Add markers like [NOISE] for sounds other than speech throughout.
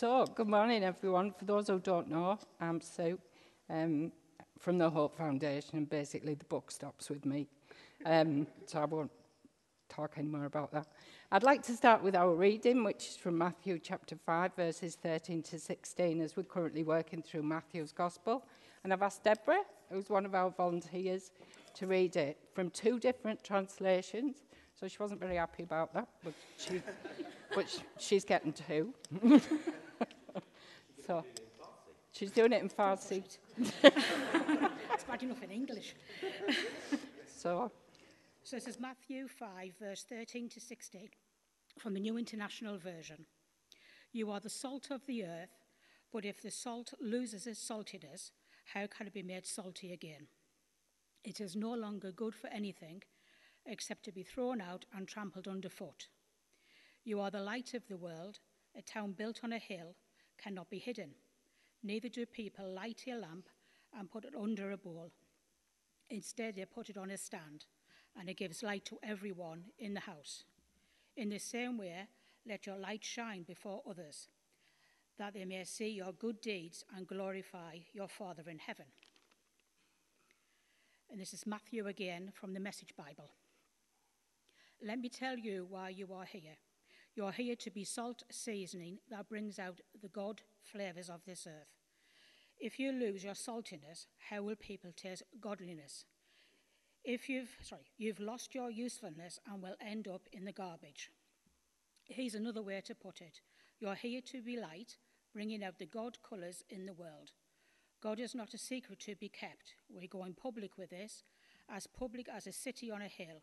So, good morning, everyone. For those who don't know, I'm Sue um, from the Hope Foundation, and basically the book stops with me. Um, so I won't talk any more about that. I'd like to start with our reading, which is from Matthew chapter 5, verses 13 to 16, as we're currently working through Matthew's Gospel. And I've asked Deborah, who's one of our volunteers, to read it from two different translations. So she wasn't very happy about that, but, she, but she's getting two. [LAUGHS] so she's doing it in Farsi. It's bad enough in English. [LAUGHS] so, so this is Matthew 5, verse 13 to 16 from the New International Version. You are the salt of the earth, but if the salt loses its saltiness, how can it be made salty again? It is no longer good for anything except to be thrown out and trampled underfoot. You are the light of the world. A town built on a hill cannot be hidden. Neither do people light a lamp and put it under a bowl. Instead, they put it on a stand, and it gives light to everyone in the house. In the same way, let your light shine before others, that they may see your good deeds and glorify your Father in heaven. And this is Matthew again from the Message Bible. Let me tell you why you are here. You are here to be salt seasoning that brings out the God flavors of this earth. If you lose your saltiness, how will people taste godliness? If you've sorry, you've lost your usefulness and will end up in the garbage. Here's another way to put it. You're here to be light, bringing out the God colours in the world. God is not a secret to be kept. We're going public with this, as public as a city on a hill.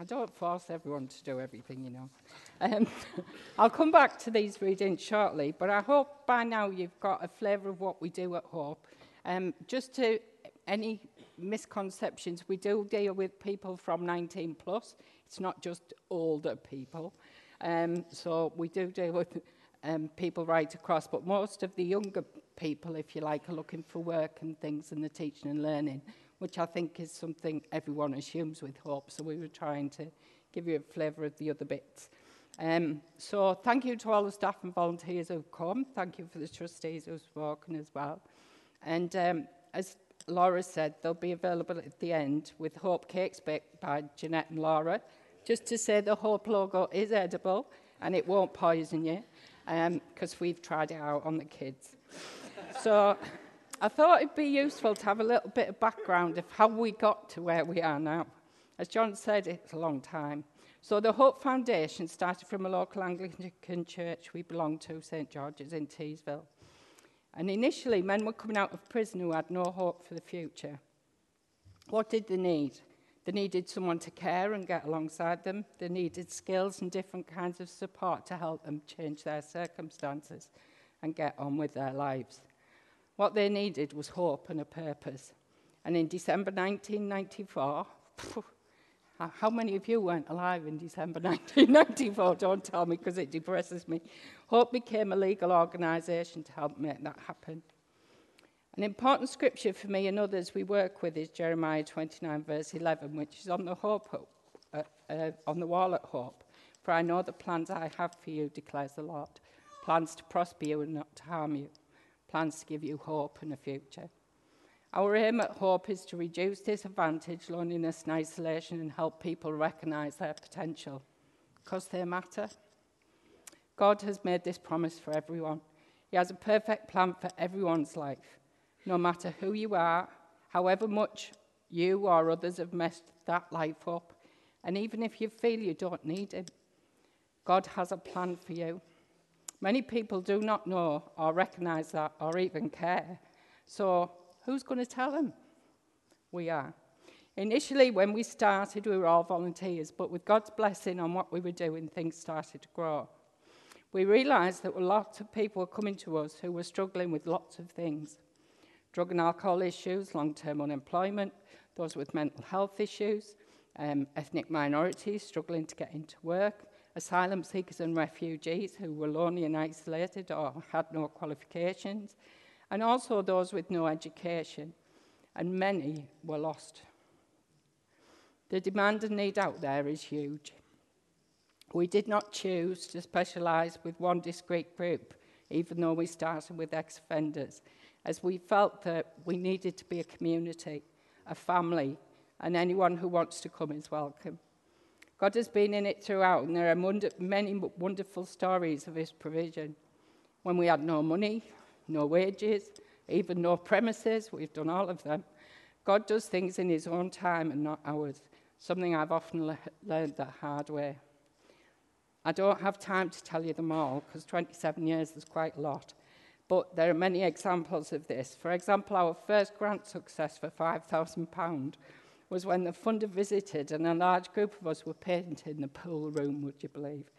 I don't force everyone to do everything, you know. Um, [LAUGHS] I'll come back to these readings shortly, but I hope by now you've got a flavour of what we do at Hope. Um, just to any misconceptions, we do deal with people from 19 plus. It's not just older people. Um, so we do deal with um, people right across, but most of the younger people, if you like, are looking for work and things in the teaching and learning which I think is something everyone assumes with hope. So we were trying to give you a flavour of the other bits. Um, so thank you to all the staff and volunteers who've come. Thank you for the trustees who've spoken as well. And um, as Laura said, they'll be available at the end with Hope Cakes baked by Jeanette and Laura. Just to say the Hope logo is edible and it won't poison you because um, we've tried it out on the kids. so I thought it'd be useful to have a little bit of background of how we got to where we are now. As John said, it's a long time. So the Hope Foundation started from a local Anglican church we belong to, St George's in Teesville. And initially, men were coming out of prison who had no hope for the future. What did they need? They needed someone to care and get alongside them. They needed skills and different kinds of support to help them change their circumstances and get on with their lives. What they needed was hope and a purpose. And in December 1994, [LAUGHS] how many of you weren't alive in December [LAUGHS] 1994? Don't tell me because it depresses me. Hope became a legal organisation to help make that happen. An important scripture for me and others we work with is Jeremiah 29, verse 11, which is on the, hope, uh, uh, on the wall at Hope. For I know the plans I have for you, declares the Lord plans to prosper you and not to harm you plans to give you hope and a future. Our aim at Hope is to reduce disadvantage, loneliness, and isolation and help people recognize their potential because they matter. God has made this promise for everyone. He has a perfect plan for everyone's life, no matter who you are, however much you or others have messed that life up, and even if you feel you don't need Him. God has a plan for you. Many people do not know or recognize that or even care. So who's going to tell them? We are. Initially, when we started, we were all volunteers, but with God's blessing on what we were doing, things started to grow. We realized that lots of people were coming to us who were struggling with lots of things drug and alcohol issues, long term unemployment, those with mental health issues, um, ethnic minorities struggling to get into work, asylum seekers and refugees who were lonely and isolated or had no qualifications, and also those with no education, and many were lost. The demand and need out there is huge. We did not choose to specialise with one discrete group, even though we started with ex offenders, as we felt that we needed to be a community, a family, and anyone who wants to come is welcome. God has been in it throughout, and there are many wonderful stories of His provision. When we had no money, no wages, even no premises, we've done all of them. God does things in His own time and not ours, something I've often le- learned the hard way. I don't have time to tell you them all because 27 years is quite a lot. But there are many examples of this. For example, our first grant success for £5,000 was when the funder visited and a large group of us were painting the pool room, would you believe?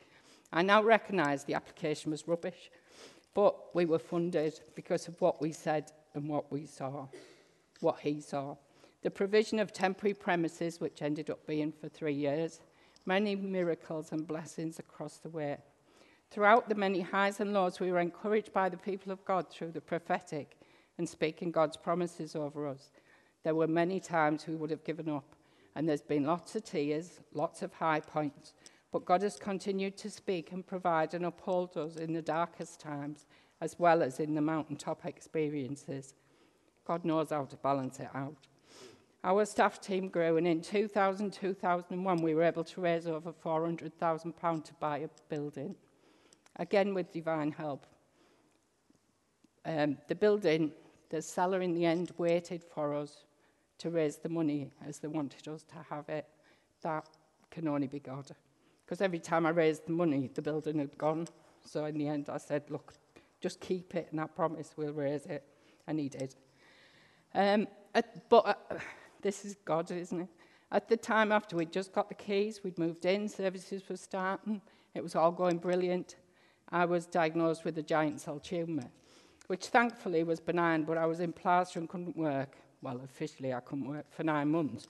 I now recognise the application was rubbish, but we were funded because of what we said and what we saw, what he saw. The provision of temporary premises, which ended up being for three years, many miracles and blessings across the way. Throughout the many highs and lows, we were encouraged by the people of God through the prophetic and speaking God's promises over us. There were many times we would have given up, and there's been lots of tears, lots of high points, but God has continued to speak and provide and uphold us in the darkest times, as well as in the mountaintop experiences. God knows how to balance it out. Our staff team grew, and in 2000 2001, we were able to raise over £400,000 to buy a building, again with divine help. Um, the building, the seller in the end waited for us to raise the money as they wanted us to have it. That can only be God. Because every time I raised the money, the building had gone. So in the end, I said, look, just keep it, and I promise we'll raise it. And he did. Um, but uh, this is God, isn't it? At the time after we'd just got the keys, we'd moved in, services were starting, it was all going brilliant. I was diagnosed with a giant cell tumour, which thankfully was benign, but I was in plaster and couldn't work. Well, officially, I couldn't work for nine months.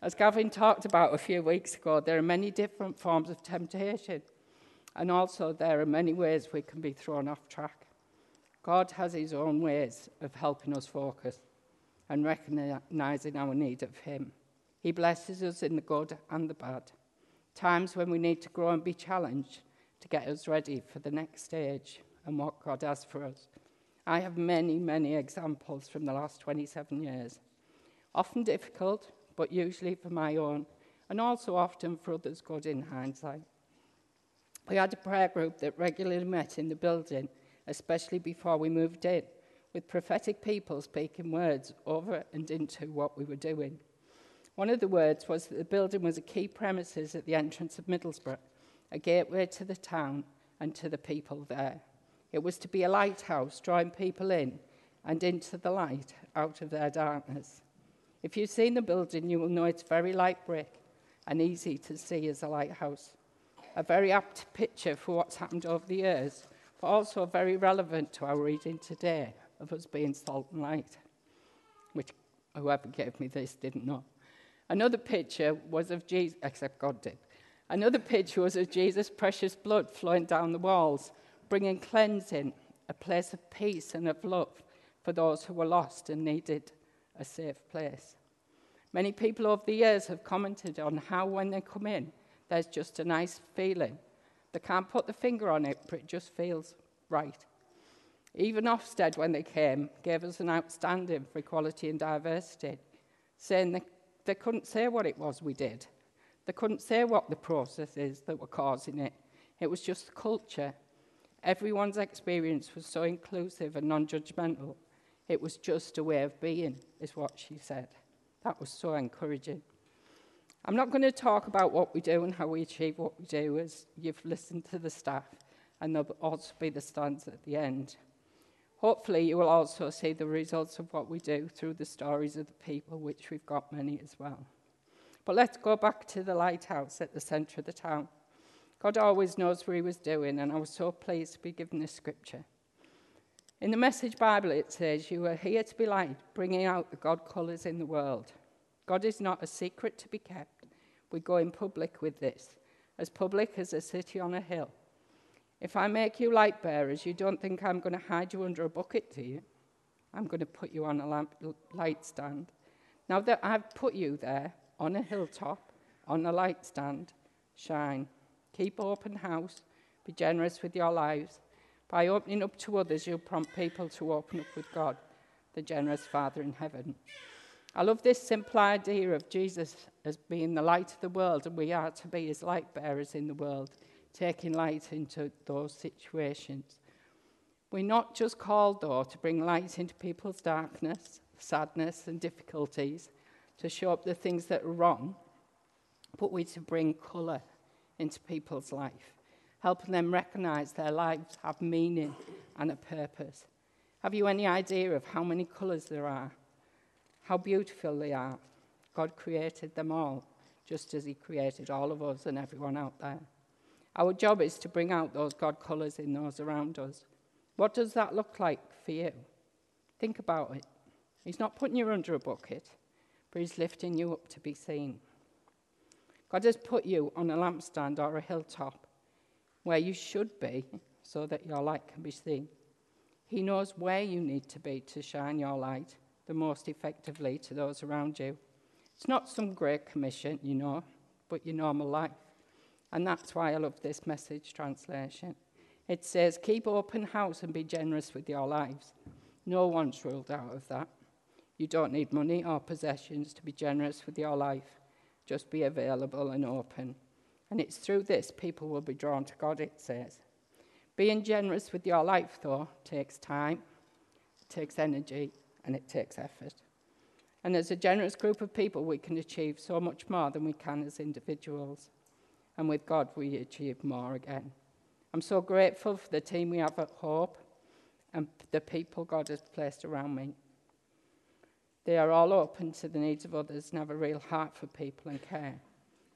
As Gavin talked about a few weeks ago, there are many different forms of temptation, and also there are many ways we can be thrown off track. God has his own ways of helping us focus and recognizing our need of Him. He blesses us in the good and the bad. Times when we need to grow and be challenged to get us ready for the next stage and what God has for us. I have many, many examples from the last 27 years. Often difficult, but usually for my own, and also often for others' good in hindsight. We had a prayer group that regularly met in the building, especially before we moved in with prophetic people speaking words over and into what we were doing. One of the words was that the building was a key premises at the entrance of Middlesbrough, a gateway to the town and to the people there. It was to be a lighthouse, drawing people in and into the light out of their darkness. If you've seen the building, you will know it's very light brick and easy to see as a lighthouse. A very apt picture for what's happened over the years, but also very relevant to our reading today of us being salt and light, which whoever gave me this didn't know. Another picture was of Jesus, except God did. Another picture was of Jesus' precious blood flowing down the walls, bringing cleansing, a place of peace and of love for those who were lost and needed a safe place. Many people over the years have commented on how, when they come in, there's just a nice feeling. They can't put the finger on it, but it just feels right. Even Ofsted, when they came, gave us an outstanding for equality and diversity, saying they, they couldn't say what it was we did. They couldn't say what the process is that were causing it. It was just the culture. Everyone's experience was so inclusive and non judgmental. It was just a way of being, is what she said. That was so encouraging. I'm not going to talk about what we do and how we achieve what we do, as you've listened to the staff, and there'll also be the stands at the end. Hopefully, you will also see the results of what we do through the stories of the people, which we've got many as well. But let's go back to the lighthouse at the centre of the town. God always knows what he was doing, and I was so pleased to be given this scripture. In the Message Bible, it says, You are here to be light, bringing out the God colours in the world. God is not a secret to be kept. We go in public with this, as public as a city on a hill. If I make you light bearers, you don't think I'm going to hide you under a bucket, do you? I'm going to put you on a lamp, light stand. Now that I've put you there on a hilltop, on a light stand, shine. Keep open house. Be generous with your lives. By opening up to others, you'll prompt people to open up with God, the generous Father in heaven. I love this simple idea of Jesus as being the light of the world, and we are to be his light bearers in the world, taking light into those situations. We're not just called, though, to bring light into people's darkness, sadness, and difficulties, to show up the things that are wrong, but we're to bring colour into people's life, helping them recognize their lives have meaning and a purpose. Have you any idea of how many colours there are? How beautiful they are? God created them all, just as He created all of us and everyone out there. Our job is to bring out those God colours in those around us. What does that look like for you? Think about it. He's not putting you under a bucket, but He's lifting you up to be seen. God has put you on a lampstand or a hilltop where you should be so that your light can be seen. He knows where you need to be to shine your light the most effectively to those around you. It's not some great commission, you know, but your normal life. And that's why I love this message translation. It says, Keep open house and be generous with your lives. No one's ruled out of that. You don't need money or possessions to be generous with your life. Just be available and open. And it's through this people will be drawn to God, it says. Being generous with your life, though, takes time, it takes energy, and it takes effort. And as a generous group of people, we can achieve so much more than we can as individuals. And with God, we achieve more again. I'm so grateful for the team we have at Hope and the people God has placed around me. They are all open to the needs of others and have a real heart for people and care.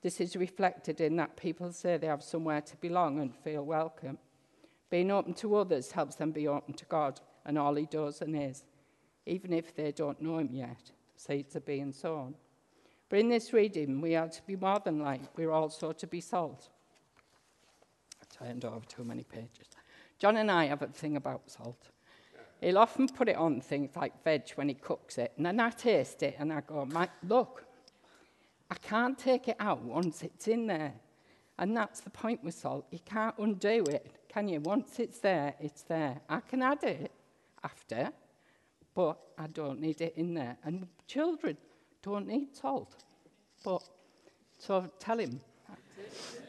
This is reflected in that people say they have somewhere to belong and feel welcome. Being open to others helps them be open to God and all He does and is, even if they don't know Him yet. Seeds are being sown. But in this reading, we are to be more than light, we're also to be salt. I turned over too many pages. John and I have a thing about salt. He'll often put it on things like veg when he cooks it, and then I taste it and I go, look, I can't take it out once it's in there. And that's the point with salt. You can't undo it, can you? Once it's there, it's there. I can add it after, but I don't need it in there. And children don't need salt. But, so tell him.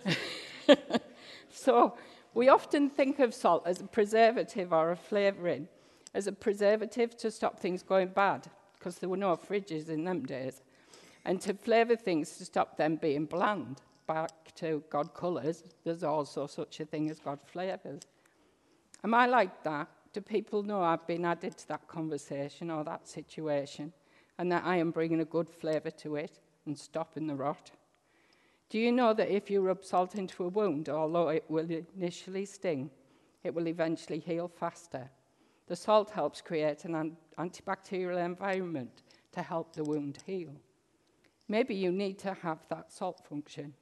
[LAUGHS] so we often think of salt as a preservative or a flavouring as a preservative to stop things going bad, because there were no fridges in them days, and to flavour things to stop them being bland. Back to God colours, there's also such a thing as God flavours. Am I like that? Do people know I've been added to that conversation or that situation and that I am bringing a good flavour to it and stopping the rot? Do you know that if you rub salt into a wound, although it will initially sting, it will eventually heal faster? The salt helps create an antibacterial environment to help the wound heal. Maybe you need to have that salt function.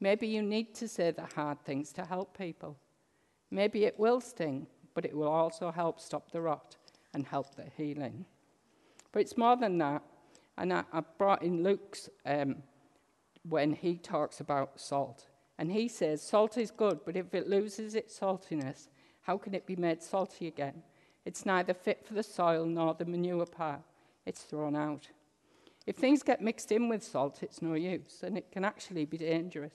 Maybe you need to say the hard things to help people. Maybe it will sting, but it will also help stop the rot and help the healing. But it's more than that. And I, I brought in Luke's um, when he talks about salt. And he says, Salt is good, but if it loses its saltiness, how can it be made salty again? It's neither fit for the soil nor the manure pile. It's thrown out. If things get mixed in with salt, it's no use, and it can actually be dangerous.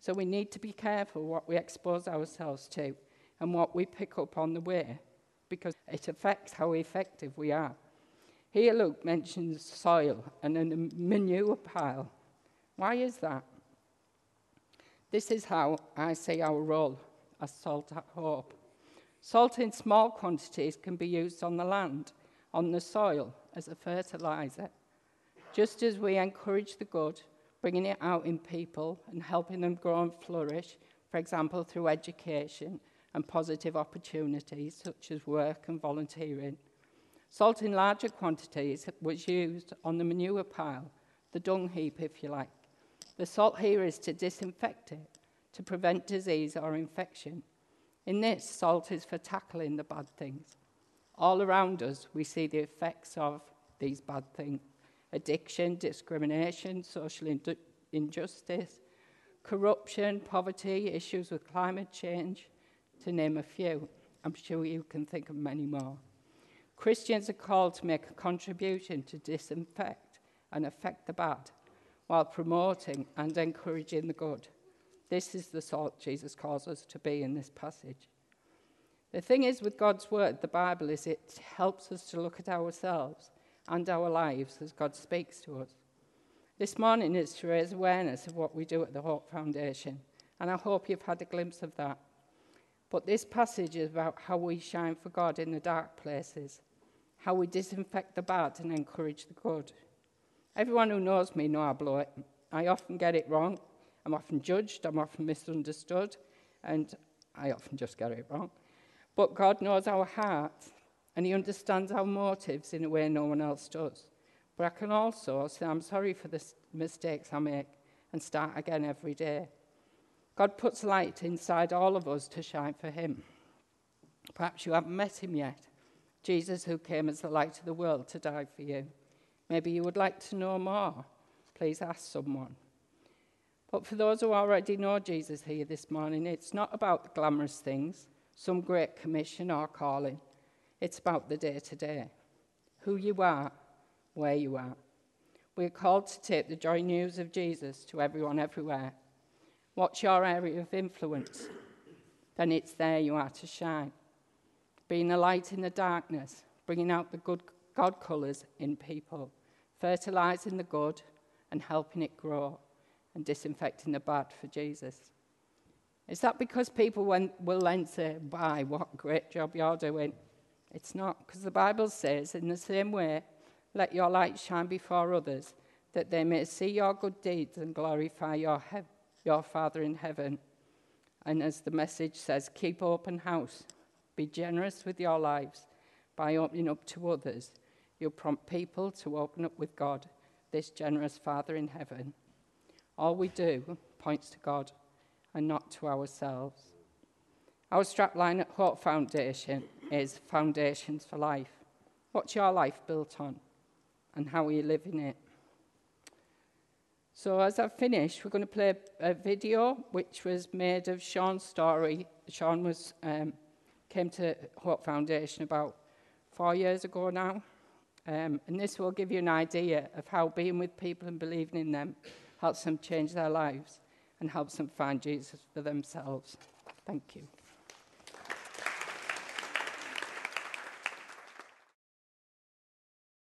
So we need to be careful what we expose ourselves to and what we pick up on the way, because it affects how effective we are. Here, Luke mentions soil and a manure pile. Why is that? This is how I see our role as salt at hope. Salt in small quantities can be used on the land, on the soil, as a fertilizer. Just as we encourage the good, bringing it out in people and helping them grow and flourish, for example, through education and positive opportunities such as work and volunteering. Salt in larger quantities was used on the manure pile, the dung heap, if you like. The salt here is to disinfect it, to prevent disease or infection. In this, salt is for tackling the bad things. All around us, we see the effects of these bad things addiction, discrimination, social injustice, corruption, poverty, issues with climate change, to name a few. I'm sure you can think of many more. Christians are called to make a contribution to disinfect and affect the bad while promoting and encouraging the good. This is the salt Jesus calls us to be in this passage. The thing is with God's word, the Bible, is it helps us to look at ourselves and our lives as God speaks to us. This morning is to raise awareness of what we do at the Hope Foundation, and I hope you've had a glimpse of that. But this passage is about how we shine for God in the dark places, how we disinfect the bad and encourage the good. Everyone who knows me know I blow it. I often get it wrong. I'm often judged, I'm often misunderstood, and I often just get it wrong. But God knows our hearts, and He understands our motives in a way no one else does. But I can also say I'm sorry for the mistakes I make and start again every day. God puts light inside all of us to shine for Him. Perhaps you haven't met Him yet. Jesus, who came as the light of the world to die for you. Maybe you would like to know more. Please ask someone. But for those who already know Jesus here this morning, it's not about the glamorous things, some great commission or calling. It's about the day to day, who you are, where you are. We're called to take the joy news of Jesus to everyone everywhere. What's your area of influence? Then it's there you are to shine. Being a light in the darkness, bringing out the good God colours in people, fertilising the good and helping it grow, and disinfecting the bad for Jesus. Is that because people will then say, Why, what great job you're doing? It's not, because the Bible says, in the same way, let your light shine before others, that they may see your good deeds and glorify your, he- your Father in heaven. And as the message says, keep open house, be generous with your lives by opening up to others You'll prompt people to open up with God, this generous Father in heaven. All we do points to God and not to ourselves. Our strapline at Hope Foundation is Foundations for Life. What's your life built on? And how are you living it? So, as I finish, we're going to play a video which was made of Sean's story. Sean was, um, came to Hope Foundation about four years ago now. Um, and this will give you an idea of how being with people and believing in them helps them change their lives and helps them find Jesus for themselves. Thank you.